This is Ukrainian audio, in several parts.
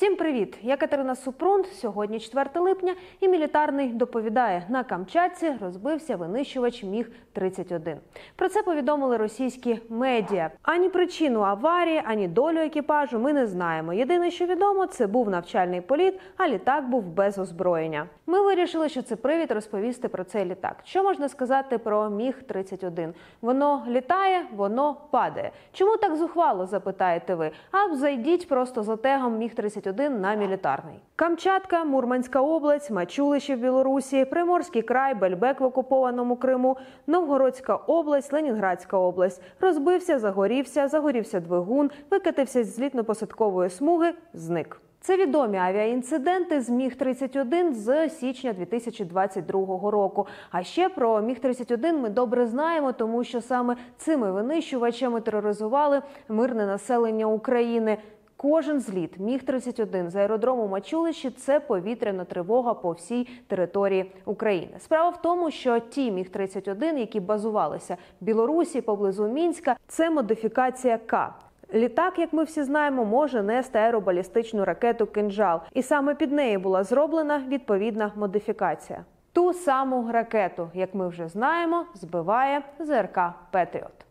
Всім привіт! Я Катерина Супрун. Сьогодні 4 липня, і мілітарний доповідає на Камчатці розбився винищувач Міг 31 Про це повідомили російські медіа. Ані причину аварії, ані долю екіпажу ми не знаємо. Єдине, що відомо, це був навчальний політ, а літак був без озброєння. Ми вирішили, що це привід розповісти про цей літак. Що можна сказати про Міг 31 Воно літає, воно падає. Чому так зухвало? Запитаєте ви? А зайдіть просто за тегом Міг 31 на мілітарний. Камчатка, Мурманська область, Мачулище в Білорусі, Приморський край, Бельбек в окупованому Криму, Новгородська область, Ленінградська область. Розбився, загорівся, загорівся двигун, викатився з злітно-посадкової смуги, зник. Це відомі авіаінциденти з Міг 31 з січня 2022 року. А ще про Міг 31 ми добре знаємо, тому що саме цими винищувачами тероризували мирне населення України. Кожен зліт міг 31 з аеродрому Мачулищі це повітряна тривога по всій території України. Справа в тому, що ті міг 31 які базувалися в Білорусі поблизу мінська, це модифікація К. Літак, як ми всі знаємо, може нести аеробалістичну ракету «Кинжал», і саме під неї була зроблена відповідна модифікація. Ту саму ракету, як ми вже знаємо, збиває ЗРК Петріот.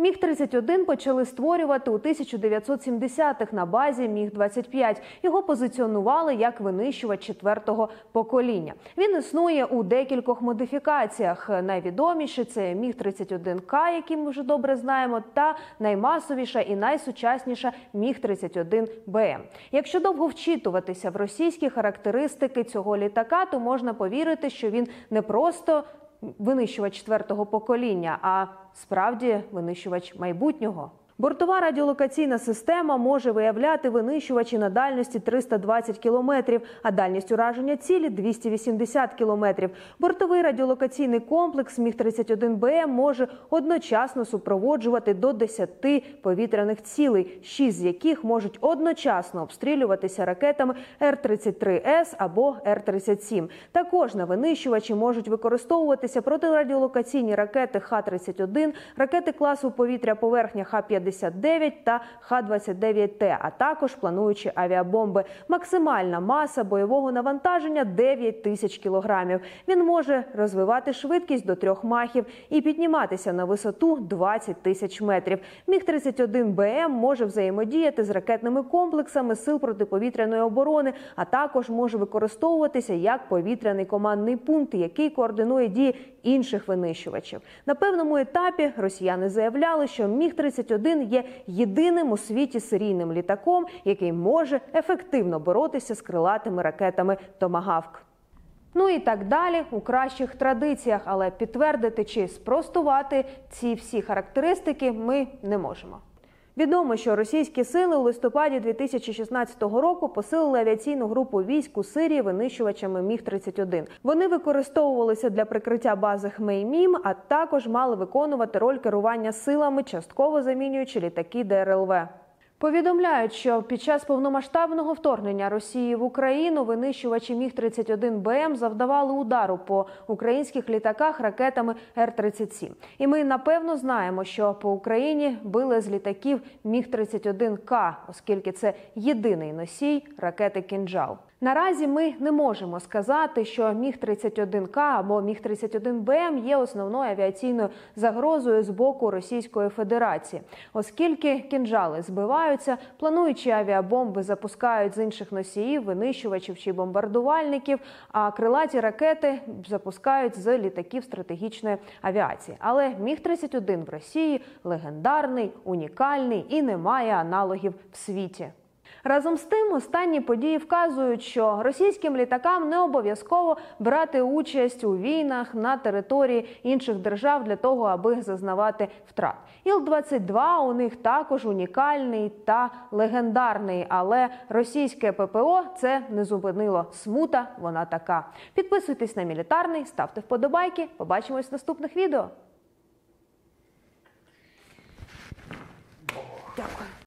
Міг 31 почали створювати у 1970-х на базі Міг 25 Його позиціонували як винищувач четвертого покоління. Він існує у декількох модифікаціях. Найвідоміші це Міг 31 К, який ми вже добре знаємо, та наймасовіша і найсучасніша Міг 31 БМ. Якщо довго вчитуватися в російські характеристики цього літака, то можна повірити, що він не просто винищувач четвертого покоління, а справді винищувач майбутнього. Бортова радіолокаційна система може виявляти винищувачі на дальності 320 кілометрів, а дальність ураження цілі 280 кілометрів. Бортовий радіолокаційний комплекс Міг 31 БМ може одночасно супроводжувати до 10 повітряних цілей, 6 з яких можуть одночасно обстрілюватися ракетами Р-33С або Р-37. Також на винищувачі можуть використовуватися протирадіолокаційні ракети Х-31, ракети класу повітря поверхня Х-50, Х-59 та Х-29Т, а також плануючі авіабомби. Максимальна маса бойового навантаження 9 тисяч кілограмів. Він може розвивати швидкість до трьох махів і підніматися на висоту 20 тисяч метрів. Міг 31 БМ може взаємодіяти з ракетними комплексами сил протиповітряної оборони, а також може використовуватися як повітряний командний пункт, який координує дії інших винищувачів. На певному етапі росіяни заявляли, що міг 31 є єдиним у світі серійним літаком, який може ефективно боротися з крилатими ракетами Томагавк. Ну і так далі у кращих традиціях, але підтвердити чи спростувати ці всі характеристики ми не можемо. Відомо, що російські сили у листопаді 2016 року посилили авіаційну групу військ у Сирії винищувачами Міг 31 Вони використовувалися для прикриття бази Хмеймім, а також мали виконувати роль керування силами, частково замінюючи літаки ДРЛВ. Повідомляють, що під час повномасштабного вторгнення Росії в Україну винищувачі міг 31 БМ завдавали удару по українських літаках ракетами Р-37. І ми напевно знаємо, що по Україні били з літаків міг 31 К, оскільки це єдиний носій ракети «Кінжал». Наразі ми не можемо сказати, що міг 31 К або міг 31 БМ є основною авіаційною загрозою з боку Російської Федерації, оскільки кінжали збиваються, плануючі авіабомби запускають з інших носіїв, винищувачів чи бомбардувальників. А крилаті ракети запускають з літаків стратегічної авіації. Але міг 31 в Росії легендарний, унікальний і не має аналогів в світі. Разом з тим, останні події вказують, що російським літакам не обов'язково брати участь у війнах на території інших держав для того, аби зазнавати втрат. Іл-22 у них також унікальний та легендарний, але російське ППО це не зупинило. Смута вона така. Підписуйтесь на мілітарний, ставте вподобайки. Побачимось в наступних відео.